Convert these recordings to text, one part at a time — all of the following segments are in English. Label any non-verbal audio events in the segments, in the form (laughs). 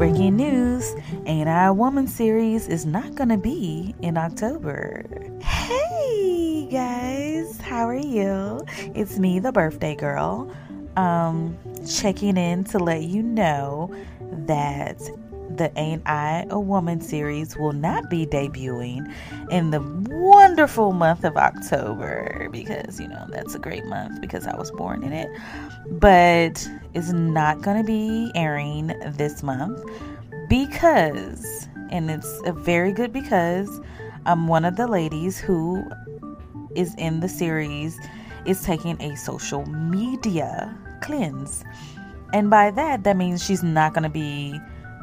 Breaking news Ain't I a Woman series is not gonna be in October. Hey guys, how are you? It's me, the birthday girl, um, checking in to let you know that the Ain't I a Woman series will not be debuting in the wonderful month of October because, you know, that's a great month because I was born in it. But it's not going to be airing this month because, and it's a very good because, I'm one of the ladies who is in the series is taking a social media cleanse. And by that, that means she's not going to be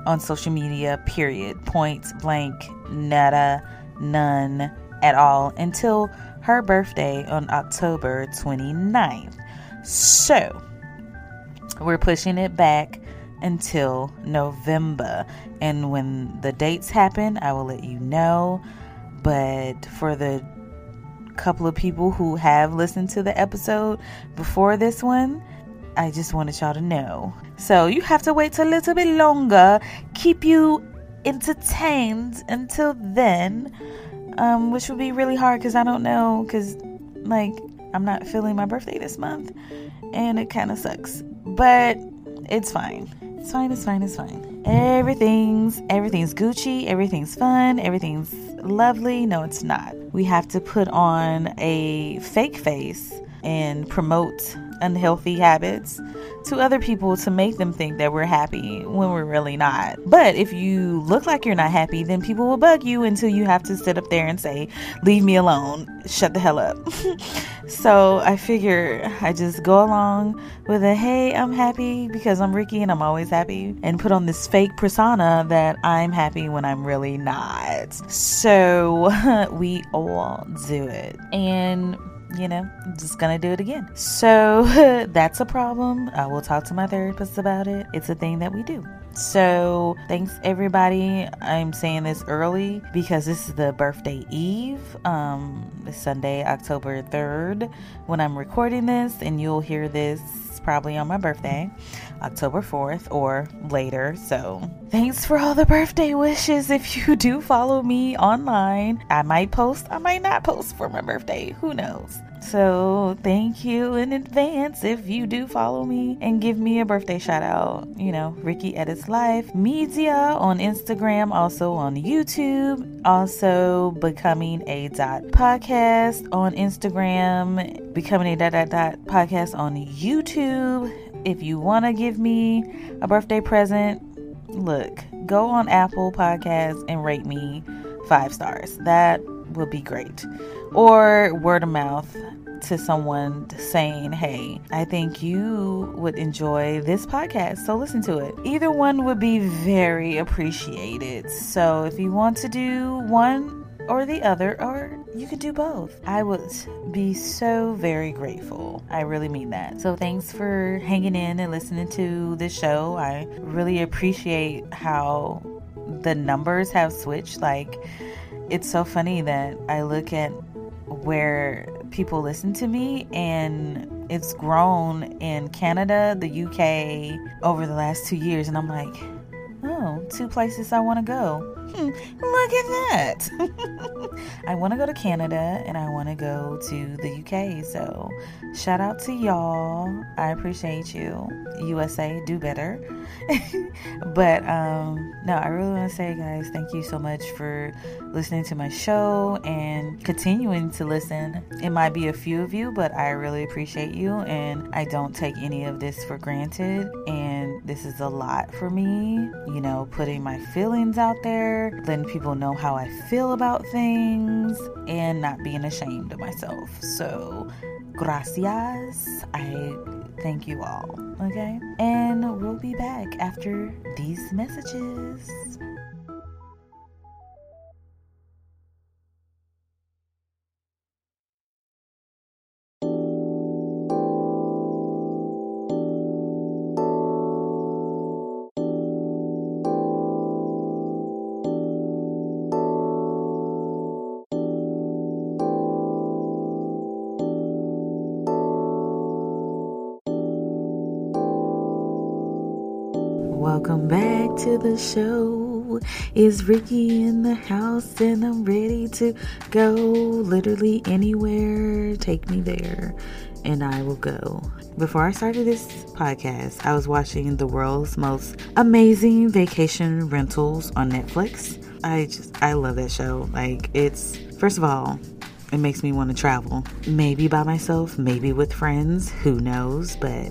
on social media, period. Point blank, nada, none at all until her birthday on October 29th. So, we're pushing it back until November. And when the dates happen, I will let you know. But for the couple of people who have listened to the episode before this one, I just wanted y'all to know. So you have to wait a little bit longer, keep you entertained until then, um, which will be really hard because I don't know, because like I'm not feeling my birthday this month, and it kind of sucks, but it's fine. It's fine. It's fine. It's fine. Everything's everything's Gucci. Everything's fun. Everything's lovely. No, it's not. We have to put on a fake face and promote unhealthy habits to other people to make them think that we're happy when we're really not. But if you look like you're not happy, then people will bug you until you have to sit up there and say, Leave me alone, shut the hell up. (laughs) so I figure I just go along with a hey, I'm happy because I'm Ricky and I'm always happy, and put on this fake persona that I'm happy when I'm really not. So (laughs) we all do it. And you know, I'm just gonna do it again. So (laughs) that's a problem. I will talk to my therapist about it. It's a thing that we do. So thanks everybody. I'm saying this early because this is the birthday eve, um, Sunday, October 3rd, when I'm recording this, and you'll hear this probably on my birthday, October 4th or later. So, thanks for all the birthday wishes. If you do follow me online, I might post, I might not post for my birthday. Who knows? So, thank you in advance if you do follow me and give me a birthday shout out. You know, Ricky Edits Life Media on Instagram, also on YouTube, also Becoming a Dot Podcast on Instagram, Becoming a Dot Dot Dot Podcast on YouTube. If you want to give me a birthday present, look, go on Apple Podcasts and rate me five stars. That would be great. Or word of mouth to someone saying, Hey, I think you would enjoy this podcast, so listen to it. Either one would be very appreciated. So if you want to do one or the other, or you could do both, I would be so very grateful. I really mean that. So thanks for hanging in and listening to this show. I really appreciate how the numbers have switched. Like, it's so funny that I look at where people listen to me and it's grown in Canada, the UK over the last two years. And I'm like, oh, two places I want to go. Hmm, look at that. (laughs) I want to go to Canada and I want to go to the UK. So shout out to y'all. I appreciate you. USA, do better. (laughs) but um, no, I really want to say, guys, thank you so much for listening to my show and continuing to listen. It might be a few of you, but I really appreciate you, and I don't take any of this for granted. And this is a lot for me, you know, putting my feelings out there, letting people know how I feel about things, and not being ashamed of myself. So, gracias. I thank you all. Okay? And we'll be back after these messages. Welcome back to the show. Is Ricky in the house and I'm ready to go literally anywhere. Take me there and I will go. Before I started this podcast, I was watching the world's most amazing vacation rentals on Netflix. I just I love that show. Like it's first of all, it makes me want to travel. Maybe by myself, maybe with friends, who knows, but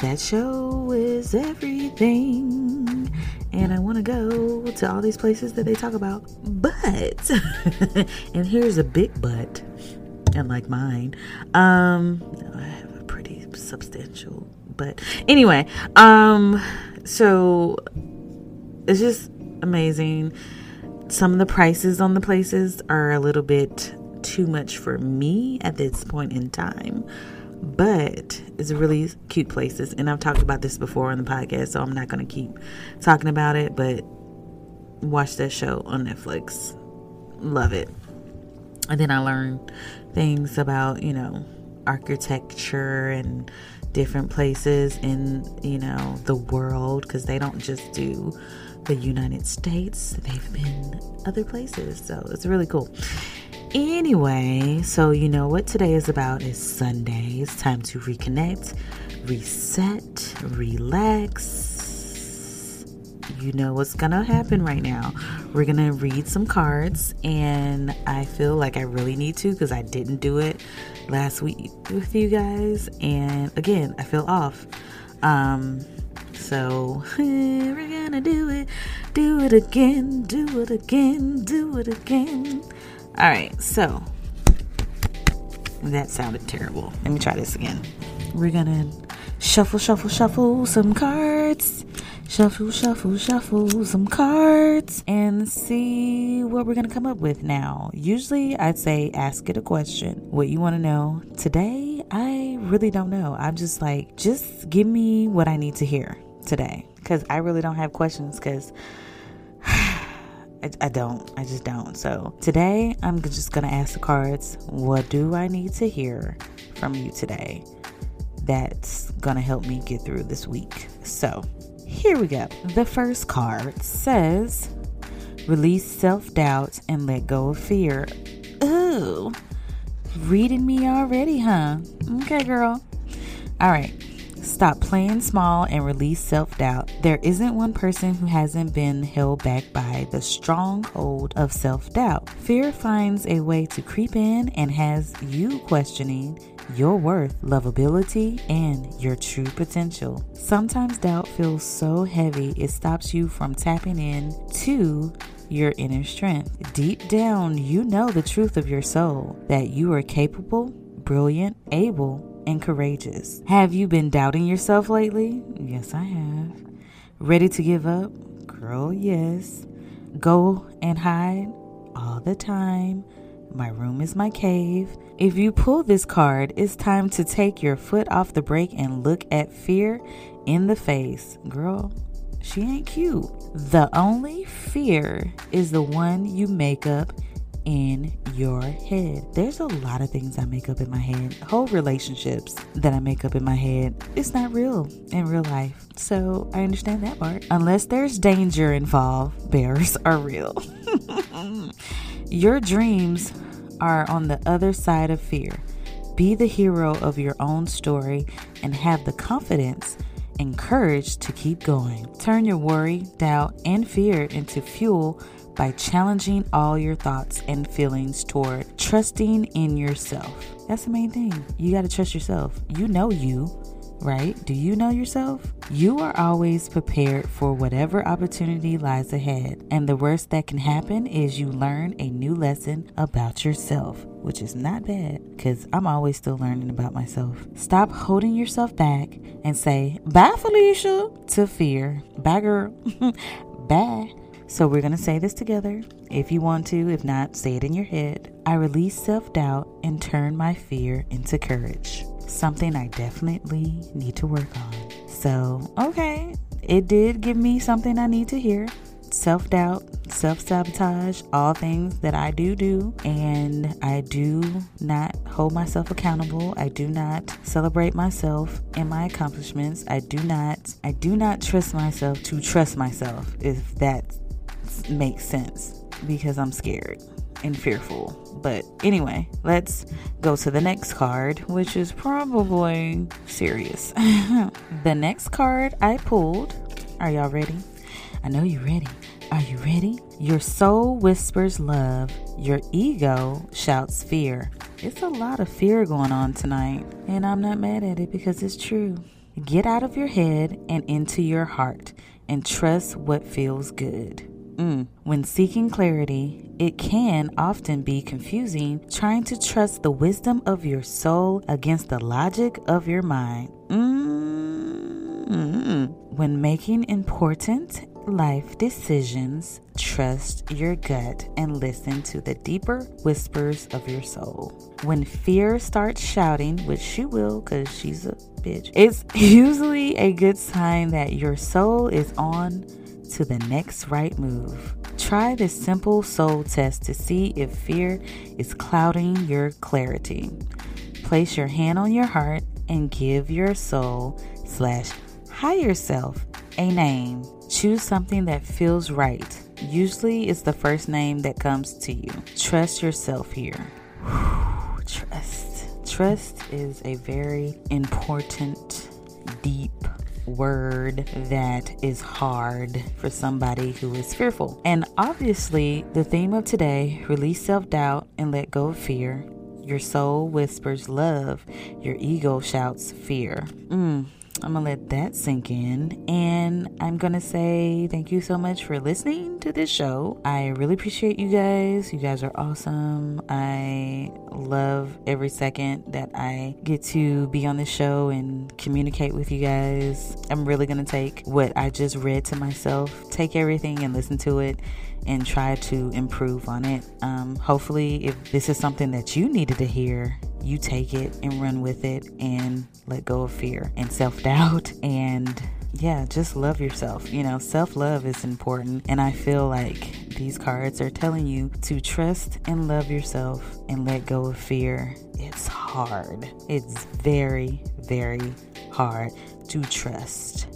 that show is everything. And I want to go to all these places that they talk about. But, (laughs) and here's a big but, and like mine, um, I have a pretty substantial, but anyway, um, so it's just amazing. Some of the prices on the places are a little bit too much for me at this point in time but it's really cute places and i've talked about this before on the podcast so i'm not going to keep talking about it but watch that show on netflix. Love it. And then i learned things about you know architecture and different places in you know the world because they don't just do the united states. They've been other places so it's really cool Anyway, so you know what today is about is Sunday. It's time to reconnect, reset, relax. You know what's gonna happen right now. We're gonna read some cards, and I feel like I really need to because I didn't do it last week with you guys. And again, I feel off. Um, so (laughs) we're gonna do it, do it again, do it again, do it again. All right, so that sounded terrible. Let me try this again. We're gonna shuffle, shuffle, shuffle some cards. Shuffle, shuffle, shuffle some cards and see what we're gonna come up with now. Usually, I'd say ask it a question, what you wanna know. Today, I really don't know. I'm just like, just give me what I need to hear today because I really don't have questions because I, I don't. I just don't. So today, I'm just going to ask the cards, what do I need to hear from you today that's going to help me get through this week? So here we go. The first card says, release self doubt and let go of fear. Ooh, reading me already, huh? Okay, girl. All right. Stop playing small and release self doubt. There isn't one person who hasn't been held back by the stronghold of self doubt. Fear finds a way to creep in and has you questioning your worth, lovability, and your true potential. Sometimes doubt feels so heavy it stops you from tapping in to your inner strength. Deep down, you know the truth of your soul that you are capable, brilliant, able, and courageous. Have you been doubting yourself lately? Yes, I have. Ready to give up? Girl, yes. Go and hide? All the time. My room is my cave. If you pull this card, it's time to take your foot off the brake and look at fear in the face. Girl, she ain't cute. The only fear is the one you make up in your head. There's a lot of things I make up in my head, whole relationships that I make up in my head. It's not real in real life. So I understand that part. Unless there's danger involved, bears are real. (laughs) your dreams are on the other side of fear. Be the hero of your own story and have the confidence and courage to keep going. Turn your worry, doubt, and fear into fuel by challenging all your thoughts and feelings toward trusting in yourself. That's the main thing. You got to trust yourself. You know you, right? Do you know yourself? You are always prepared for whatever opportunity lies ahead. And the worst that can happen is you learn a new lesson about yourself, which is not bad because I'm always still learning about myself. Stop holding yourself back and say, bye, Felicia, to fear. Bye, girl. (laughs) bye. So we're going to say this together. If you want to, if not, say it in your head. I release self doubt and turn my fear into courage. Something I definitely need to work on. So, okay, it did give me something I need to hear. Self doubt self sabotage all things that I do do, and I do not hold myself accountable. I do not celebrate myself and my accomplishments. I do not, I do not trust myself to trust myself, if that makes sense, because I'm scared and fearful. But anyway, let's go to the next card, which is probably serious. (laughs) the next card I pulled, are y'all ready? I know you're ready. Are you ready? Your soul whispers love, your ego shouts fear. It's a lot of fear going on tonight, and I'm not mad at it because it's true. Get out of your head and into your heart and trust what feels good. Mm. When seeking clarity, it can often be confusing trying to trust the wisdom of your soul against the logic of your mind. Mm-hmm. When making important life decisions, trust your gut and listen to the deeper whispers of your soul. When fear starts shouting, which she will because she's a bitch, it's (laughs) usually a good sign that your soul is on to the next right move. Try this simple soul test to see if fear is clouding your clarity. Place your hand on your heart and give your soul slash higher self a name. Choose something that feels right. Usually it's the first name that comes to you. Trust yourself here. (sighs) Trust. Trust is a very important, deep word that is hard for somebody who is fearful. And obviously, the theme of today release self doubt and let go of fear. Your soul whispers love, your ego shouts fear. Mm. I'm gonna let that sink in. And I'm gonna say thank you so much for listening to this show. I really appreciate you guys. You guys are awesome. I love every second that I get to be on this show and communicate with you guys. I'm really gonna take what I just read to myself, take everything and listen to it and try to improve on it. Um, hopefully, if this is something that you needed to hear, you take it and run with it and let go of fear and self doubt (laughs) and yeah, just love yourself. You know, self love is important. And I feel like these cards are telling you to trust and love yourself and let go of fear. It's hard. It's very, very hard to trust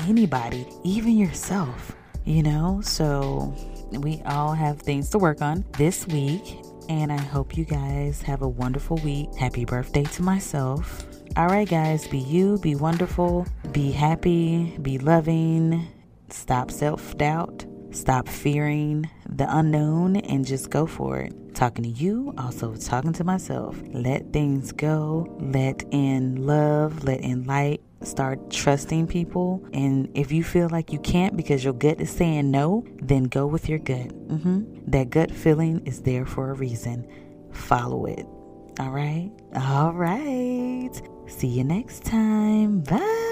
anybody, even yourself, you know? So we all have things to work on this week. And I hope you guys have a wonderful week. Happy birthday to myself. All right, guys, be you, be wonderful, be happy, be loving, stop self doubt, stop fearing the unknown, and just go for it. Talking to you, also talking to myself. Let things go, let in love, let in light, start trusting people. And if you feel like you can't because your gut is saying no, then go with your gut. Mm-hmm. That gut feeling is there for a reason. Follow it. All right. All right. See you next time. Bye.